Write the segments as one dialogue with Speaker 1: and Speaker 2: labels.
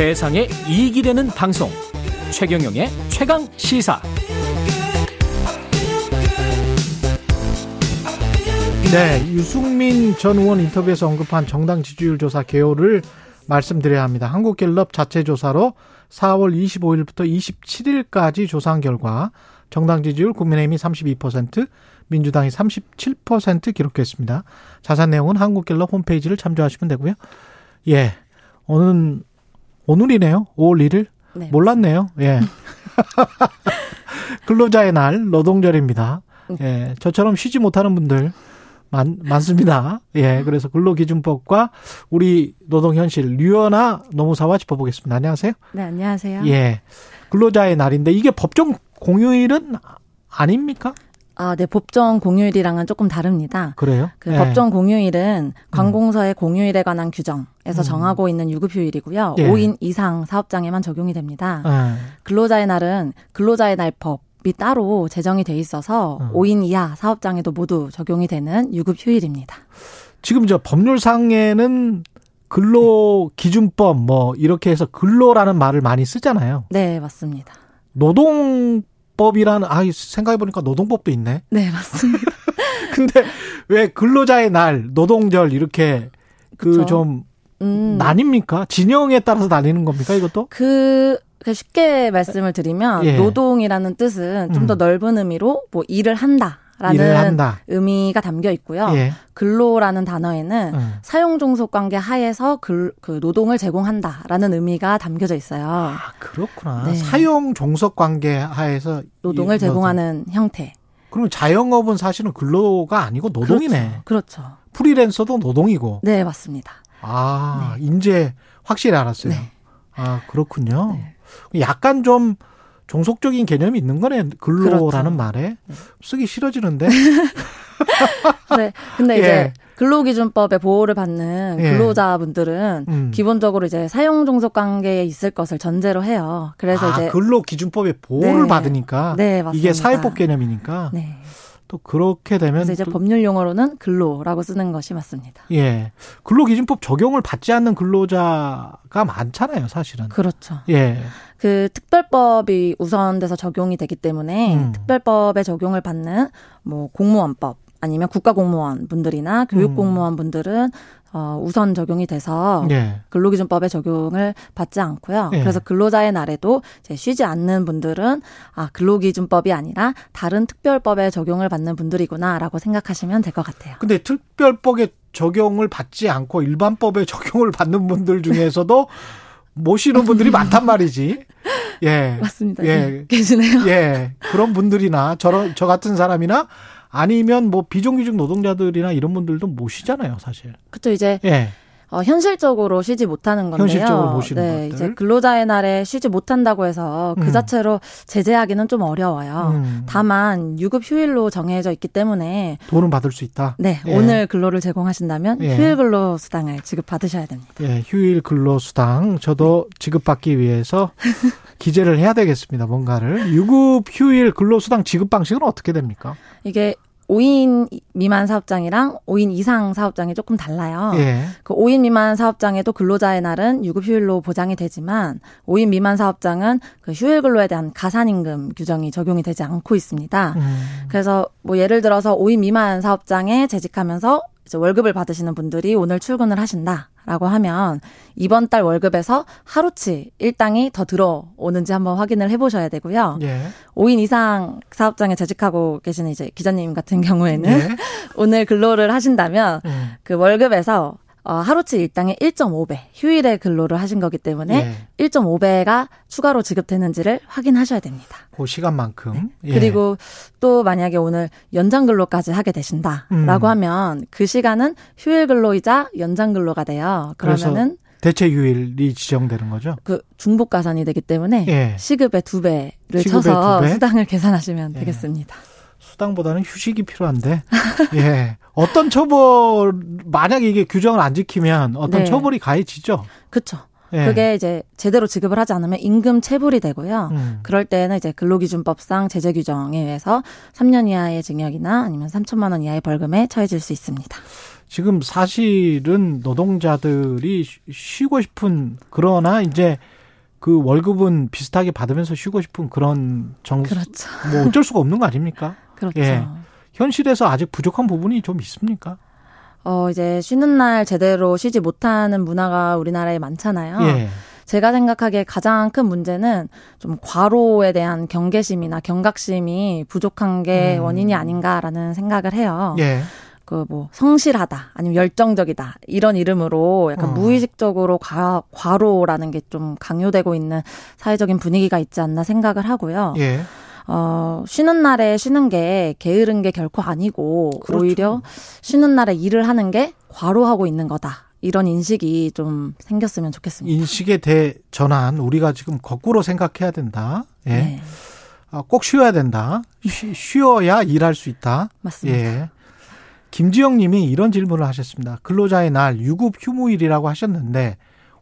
Speaker 1: 세상에 이익이 되는 방송 최경영의 최강 시사
Speaker 2: 네, 유승민 전 의원 인터뷰에서 언급한 정당 지지율 조사 개요를 말씀드려야 합니다. 한국갤럽 자체 조사로 4월 25일부터 27일까지 조사한 결과 정당 지지율 국민의힘이 32%, 민주당이 37% 기록했습니다. 자세한 내용은 한국갤럽 홈페이지를 참조하시면 되고요. 예. 오늘 오늘이네요. 5월 1일. 네, 몰랐네요. 예. 근로자의 날 노동절입니다. 예. 저처럼 쉬지 못하는 분들 많, 많습니다. 예, 그래서 근로기준법과 우리 노동현실, 류연아 노무사와 짚어보겠습니다. 안녕하세요.
Speaker 3: 네, 안녕하세요.
Speaker 2: 예. 근로자의 날인데 이게 법정 공휴일은 아닙니까?
Speaker 3: 아, 네, 법정 공휴일이랑은 조금 다릅니다.
Speaker 2: 그래요?
Speaker 3: 그 네. 법정 공휴일은 관공서의 음. 공휴일에 관한 규정에서 음. 정하고 있는 유급휴일이고요. 예. 5인 이상 사업장에만 적용이 됩니다. 예. 근로자의 날은 근로자의 날 법 이 따로 제정이 돼 있어서 음. 5인 이하 사업장에도 모두 적용이 되는 유급 휴일입니다.
Speaker 2: 지금 저 법률상에는 근로 기준법 뭐 이렇게 해서 근로라는 말을 많이 쓰잖아요.
Speaker 3: 네, 맞습니다.
Speaker 2: 노동 법이라는 아 생각해 보니까 노동법도 있네.
Speaker 3: 네, 맞습니다.
Speaker 2: 근데 왜 근로자의 날, 노동절 이렇게 그좀 음. 나뉩니까? 진영에 따라서 나뉘는 겁니까, 이것도?
Speaker 3: 그 쉽게 말씀을 드리면 예. 노동이라는 뜻은 좀더 음. 넓은 의미로 뭐 일을 한다. 라는. 의미가 담겨 있고요. 예. 근로라는 단어에는 음. 사용 종속 관계 하에서 그, 그 노동을 제공한다라는 의미가 담겨져 있어요. 아,
Speaker 2: 그렇구나. 네. 사용 종속 관계 하에서
Speaker 3: 노동을 제공하는 노동. 형태.
Speaker 2: 그러면 자영업은 사실은 근로가 아니고 노동이네.
Speaker 3: 그렇죠. 그렇죠.
Speaker 2: 프리랜서도 노동이고.
Speaker 3: 네, 맞습니다.
Speaker 2: 아, 네. 이제 확실히 알았어요. 네. 아, 그렇군요. 네. 약간 좀 종속적인 개념이 있는 거네. 근로라는 그렇죠. 말에 네. 쓰기 싫어지는데.
Speaker 3: 네. 근데 이제 예. 근로기준법의 보호를 받는 예. 근로자분들은 음. 기본적으로 이제 사용 종속 관계에 있을 것을 전제로 해요. 그래서 아, 이제
Speaker 2: 근로기준법의 보호를 네. 받으니까 네, 맞습니다. 이게 사회법 개념이니까. 네. 또 그렇게 되면
Speaker 3: 이제 법률 용어로는 근로라고 쓰는 것이 맞습니다.
Speaker 2: 예. 근로기준법 적용을 받지 않는 근로자가 많잖아요, 사실은.
Speaker 3: 그렇죠.
Speaker 2: 예.
Speaker 3: 그 특별법이 우선돼서 적용이 되기 때문에 음. 특별법에 적용을 받는 뭐 공무원법 아니면 국가공무원 분들이나 교육공무원 음. 분들은 어, 우선 적용이 돼서 예. 근로기준법에 적용을 받지 않고요. 예. 그래서 근로자의 날에도 이제 쉬지 않는 분들은 아 근로기준법이 아니라 다른 특별법에 적용을 받는 분들이구나라고 생각하시면 될 것 같아요.
Speaker 2: 근데 특별법에 적용을 받지 않고 일반법에 적용을 받는 분들 중에서도 모시는 분들이 많단 말이지. 예.
Speaker 3: 맞습니다. 예. 네, 계시네요.
Speaker 2: 예. 그런 분들이나 저런 저 같은 사람이나 아니면 뭐 비정규직 노동자들이나 이런 분들도 모시잖아요, 사실.
Speaker 3: 그렇죠. 이제 예. 어, 현실적으로 쉬지 못하는 건데요.
Speaker 2: 현실적으로 모시는
Speaker 3: 네, 것들. 이제 근로자의 날에 쉬지 못한다고 해서 그 음. 자체로 제재하기는 좀 어려워요. 음. 다만 유급 휴일로 정해져 있기 때문에
Speaker 2: 돈은 받을 수 있다.
Speaker 3: 네, 예. 오늘 근로를 제공하신다면 예. 휴일 근로 수당을 지급 받으셔야 됩니다.
Speaker 2: 예, 휴일 근로 수당 저도 네. 지급받기 위해서 기재를 해야 되겠습니다. 뭔가를 유급 휴일 근로 수당 지급 방식은 어떻게 됩니까?
Speaker 3: 이게 5인 미만 사업장이랑 5인 이상 사업장이 조금 달라요. 예. 그 5인 미만 사업장에도 근로자의 날은 유급 휴일로 보장이 되지만 5인 미만 사업장은 그 휴일 근로에 대한 가산임금 규정이 적용이 되지 않고 있습니다. 음. 그래서 뭐 예를 들어서 5인 미만 사업장에 재직하면서 이제 월급을 받으시는 분들이 오늘 출근을 하신다. 라고 하면 이번 달 월급에서 하루치 일당이 더 들어오는지 한번 확인을 해보셔야 되고요. 예. 5인 이상 사업장에 재직하고 계시는 이제 기자님 같은 경우에는 예. 오늘 근로를 하신다면 음. 그 월급에서 어, 하루치 일당의 1.5배 휴일에 근로를 하신 거기 때문에 예. 1.5배가 추가로 지급되는지를 확인하셔야 됩니다.
Speaker 2: 그 시간만큼. 네.
Speaker 3: 예. 그리고 또 만약에 오늘 연장 근로까지 하게 되신다라고 음. 하면 그 시간은 휴일 근로이자 연장 근로가 돼요. 그러면은
Speaker 2: 대체 휴일이 지정되는 거죠?
Speaker 3: 그 중복 가산이 되기 때문에 예. 시급의 두 배를 쳐서 두 배? 수당을 계산하시면 예. 되겠습니다.
Speaker 2: 수당보다는 휴식이 필요한데, 예. 어떤 처벌, 만약에 이게 규정을 안 지키면 어떤 네. 처벌이 가해지죠?
Speaker 3: 그렇죠. 예. 그게 이제 제대로 지급을 하지 않으면 임금 체불이 되고요. 음. 그럴 때는 이제 근로기준법상 제재 규정에 의해서 3년 이하의 징역이나 아니면 3천만 원 이하의 벌금에 처해질 수 있습니다.
Speaker 2: 지금 사실은 노동자들이 쉬고 싶은 그러나 이제 그 월급은 비슷하게 받으면서 쉬고 싶은 그런 정 그렇죠. 뭐 어쩔 수가 없는 거 아닙니까?
Speaker 3: 그렇죠. 예.
Speaker 2: 현실에서 아직 부족한 부분이 좀 있습니까?
Speaker 3: 어 이제 쉬는 날 제대로 쉬지 못하는 문화가 우리나라에 많잖아요. 예. 제가 생각하기에 가장 큰 문제는 좀 과로에 대한 경계심이나 경각심이 부족한 게 음. 원인이 아닌가라는 생각을 해요. 예. 그뭐 성실하다 아니면 열정적이다 이런 이름으로 약간 어. 무의식적으로 과, 과로라는 게 좀 강요되고 있는 사회적인 분위기가 있지 않나 생각을 하고요. 예. 어, 쉬는 날에 쉬는 게 게으른 게 결코 아니고 그렇죠. 오히려 쉬는 날에 일을 하는 게 과로하고 있는 거다. 이런 인식이 좀 생겼으면 좋겠습니다.
Speaker 2: 인식의 대전환 우리가 지금 거꾸로 생각해야 된다. 예. 네. 아, 꼭 쉬어야 된다. 쉬, 쉬어야 일할 수 있다.
Speaker 3: 맞습니다. 예.
Speaker 2: 김지영 님이 이런 질문을 하셨습니다. 근로자의 날 유급 휴무일이라고 하셨는데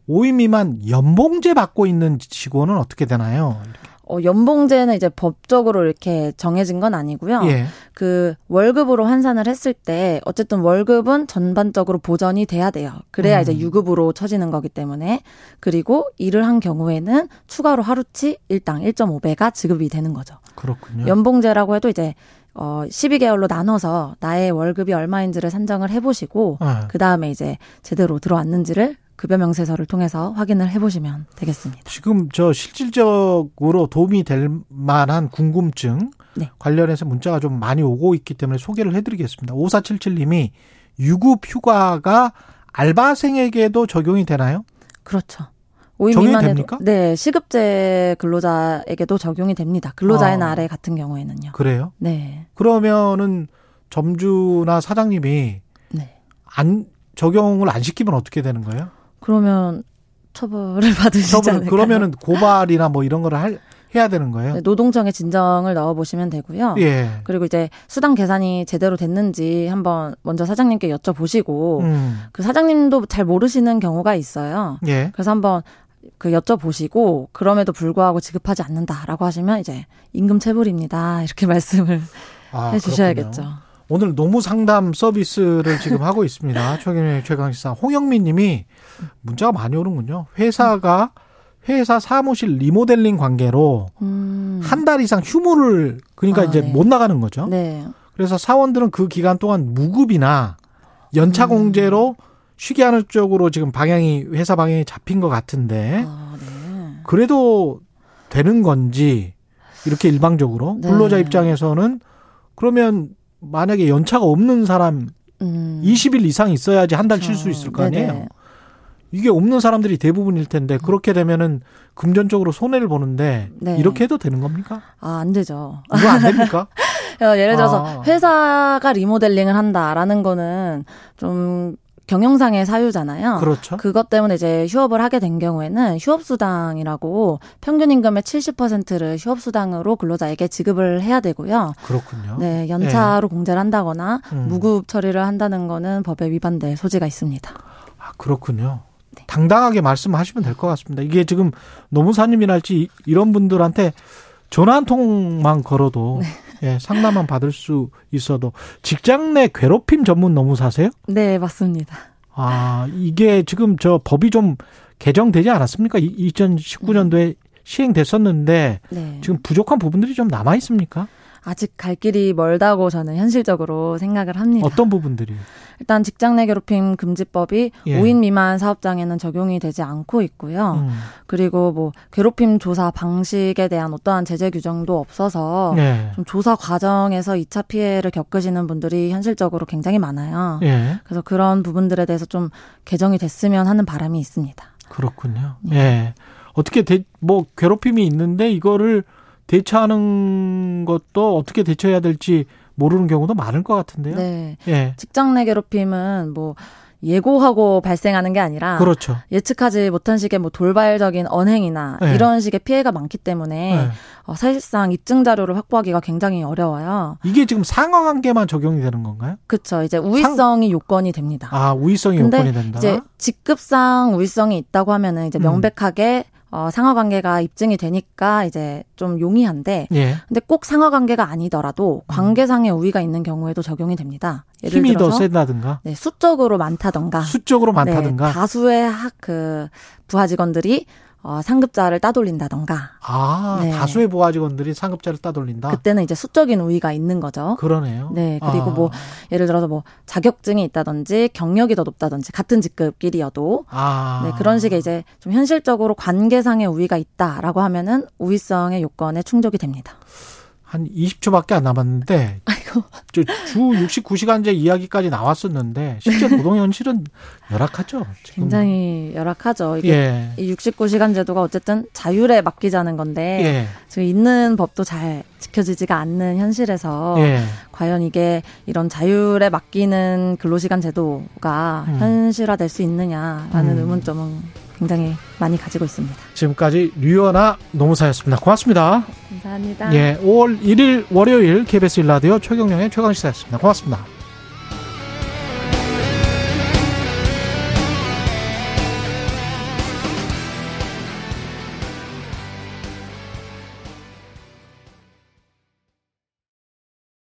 Speaker 2: 5인 미만 연봉제 받고 있는 직원은 어떻게 되나요? 이렇게.
Speaker 3: 어, 연봉제는 이제 법적으로 이렇게 정해진 건 아니고요. 예. 그 월급으로 환산을 했을 때 어쨌든 월급은 전반적으로 보전이 돼야 돼요. 그래야 음. 이제 유급으로 쳐지는 거기 때문에 그리고 일을 한 경우에는 추가로 하루치 일당 1.5배가 지급이 되는 거죠.
Speaker 2: 그렇군요.
Speaker 3: 연봉제라고 해도 이제 어 12개월로 나눠서 나의 월급이 얼마인지를 산정을 해 보시고 네. 그다음에 이제 제대로 들어왔는지를 급여 명세서를 통해서 확인을 해보시면 되겠습니다.
Speaker 2: 지금 저 실질적으로 도움이 될 만한 궁금증 네. 관련해서 문자가 좀 많이 오고 있기 때문에 소개를 해드리겠습니다. 5477님이 유급 휴가가 알바생에게도 적용이 되나요?
Speaker 3: 그렇죠. 5인 미만에도 됩니까? 네 시급제 근로자에게도 적용이 됩니다. 근로자의 아. 날에 같은 경우에는요.
Speaker 2: 그래요?
Speaker 3: 네.
Speaker 2: 그러면은 점주나 사장님이 네. 안 적용을 안 시키면 어떻게 되는 거예요?
Speaker 3: 그러면 처벌을 않을까요?
Speaker 2: 그러면은 고발이나 뭐 이런 거를 할 해야 되는 거예요? 네,
Speaker 3: 노동청에 진정을 넣어 보시면 되고요.
Speaker 2: 예.
Speaker 3: 그리고 이제 수당 계산이 제대로 됐는지 한번 먼저 사장님께 여쭤보시고 음. 그 사장님도 잘 모르시는 경우가 있어요. 예. 그래서 한번 그 여쭤보시고 그럼에도 불구하고 지급하지 않는다라고 하시면 이제 임금 체불입니다. 이렇게 말씀을 아, 해 주셔야겠죠.
Speaker 2: 오늘 노무 상담 서비스를 지금 하고 있습니다. 최경영의 최강시사 홍영민 님이 문자가 많이 오는군요. 회사가 회사 사무실 리모델링 관계로 음. 한달 이상 휴무를 그러니까 아, 이제 네. 못 나가는 거죠.
Speaker 3: 네.
Speaker 2: 그래서 사원들은 그 기간 동안 무급이나 연차 음. 공제로 쉬게 하는 쪽으로 지금 방향이 회사 방향이 잡힌 것 같은데 아, 네. 그래도 되는 건지 이렇게 일방적으로 네. 근로자 입장에서는 그러면 만약에 연차가 없는 사람 음. 20일 이상 있어야지 한 달 쉴 수 있을 거 아니에요. 네네. 이게 없는 사람들이 대부분일 텐데 그렇게 되면은 금전적으로 손해를 보는데 네. 이렇게 해도 되는 겁니까?
Speaker 3: 아, 안 되죠.
Speaker 2: 이거 안 됩니까?
Speaker 3: 어, 예를 들어서 아. 회사가 리모델링을 한다라는 거는 좀 경영상의 사유잖아요.
Speaker 2: 그렇죠.
Speaker 3: 그것 때문에 이제 휴업을 하게 된 경우에는 휴업수당이라고 평균 임금의 70%를 휴업수당으로 근로자에게 지급을 해야 되고요.
Speaker 2: 그렇군요.
Speaker 3: 네, 연차로 네. 공제를 한다거나 음. 무급 처리를 한다는 거는 법에 위반될 소지가 있습니다.
Speaker 2: 아, 그렇군요. 네. 당당하게 말씀하시면 될 것 같습니다. 이게 지금 노무사님이랄지 이런 분들한테 전화 한 통만 걸어도 네. 예, 상담만 받을 수 있어도 직장 내 괴롭힘 전문 노무사세요?
Speaker 3: 네, 맞습니다.
Speaker 2: 아, 이게 지금 저 법이 좀 개정되지 않았습니까? 2019년도에 시행됐었는데 네. 지금 부족한 부분들이 좀 남아 있습니까?
Speaker 3: 아직 갈 길이 멀다고 저는 현실적으로 생각을 합니다.
Speaker 2: 어떤 부분들이?
Speaker 3: 일단 직장 내 괴롭힘 금지법이 예. 5인 미만 사업장에는 적용이 되지 않고 있고요. 음. 그리고 뭐 괴롭힘 조사 방식에 대한 어떠한 제재 규정도 없어서 예. 좀 조사 과정에서 2차 피해를 겪으시는 분들이 현실적으로 굉장히 많아요. 예. 그래서 그런 부분들에 대해서 좀 개정이 됐으면 하는 바람이 있습니다.
Speaker 2: 그렇군요. 예. 예. 어떻게 대, 뭐 괴롭힘이 있는데 이거를 대처하는 것도 어떻게 대처해야 될지 모르는 경우도 많을 것 같은데요.
Speaker 3: 네. 예. 직장 내 괴롭힘은 뭐 예고하고 발생하는 게 아니라
Speaker 2: 그렇죠.
Speaker 3: 예측하지 못한 식의 뭐 돌발적인 언행이나 네. 이런 식의 피해가 많기 때문에 네. 어, 사실상 입증 자료를 확보하기가 굉장히 어려워요.
Speaker 2: 이게 지금 상하 관계만 적용이 되는 건가요?
Speaker 3: 그렇죠. 이제 우위성이 상... 요건이 됩니다.
Speaker 2: 아, 우위성이 요건이 된다.
Speaker 3: 이제 직급상 우위성이 있다고 하면은 이제 음. 명백하게 음. 어, 상하 관계가 입증이 되니까 이제 좀 용이한데, 예. 근데 꼭 상하 관계가 아니더라도 음. 관계상의 우위가 있는 경우에도 적용이 됩니다.
Speaker 2: 예를 힘이 들어서, 더 세다든가,
Speaker 3: 네, 수적으로 많다던가,
Speaker 2: 수적으로 많다든가,
Speaker 3: 네, 다수의 학 그 부하 직원들이 어, 상급자를 따돌린다던가.
Speaker 2: 아, 네. 다수의 부하 직원들이 상급자를 따돌린다?
Speaker 3: 그때는 이제 수적인 우위가 있는 거죠.
Speaker 2: 그러네요.
Speaker 3: 네. 그리고 아. 뭐, 예를 들어서 뭐, 자격증이 있다든지, 경력이 더 높다든지, 같은 직급끼리여도. 아. 네. 그런 식의 이제 좀 현실적으로 관계상의 우위가 있다라고 하면은 우위성의 요건에 충족이 됩니다.
Speaker 2: 한 20초밖에 안 남았는데 아 이고. 주 69시간제 이야기까지 나왔었는데 실제 노동 현실은 열악하죠.
Speaker 3: 지금. 굉장히 열악하죠. 이게 예. 이 69시간 제도가 어쨌든 자율에 맡기자는 건데 예. 지금 있는 법도 잘 지켜지지가 않는 현실에서 예. 과연 이게 이런 자율에 맡기는 근로시간 제도가 음. 현실화될 수 있느냐라는 음. 의문점은 굉장히 많이 가지고 있습니다.
Speaker 2: 지금까지 류연아 노무사였습니다. 고맙습니다.
Speaker 3: 감사합니다.
Speaker 2: 예, 5월 1일 월요일 KBS 일라디오 최경영의 최강시사였습니다. 고맙습니다.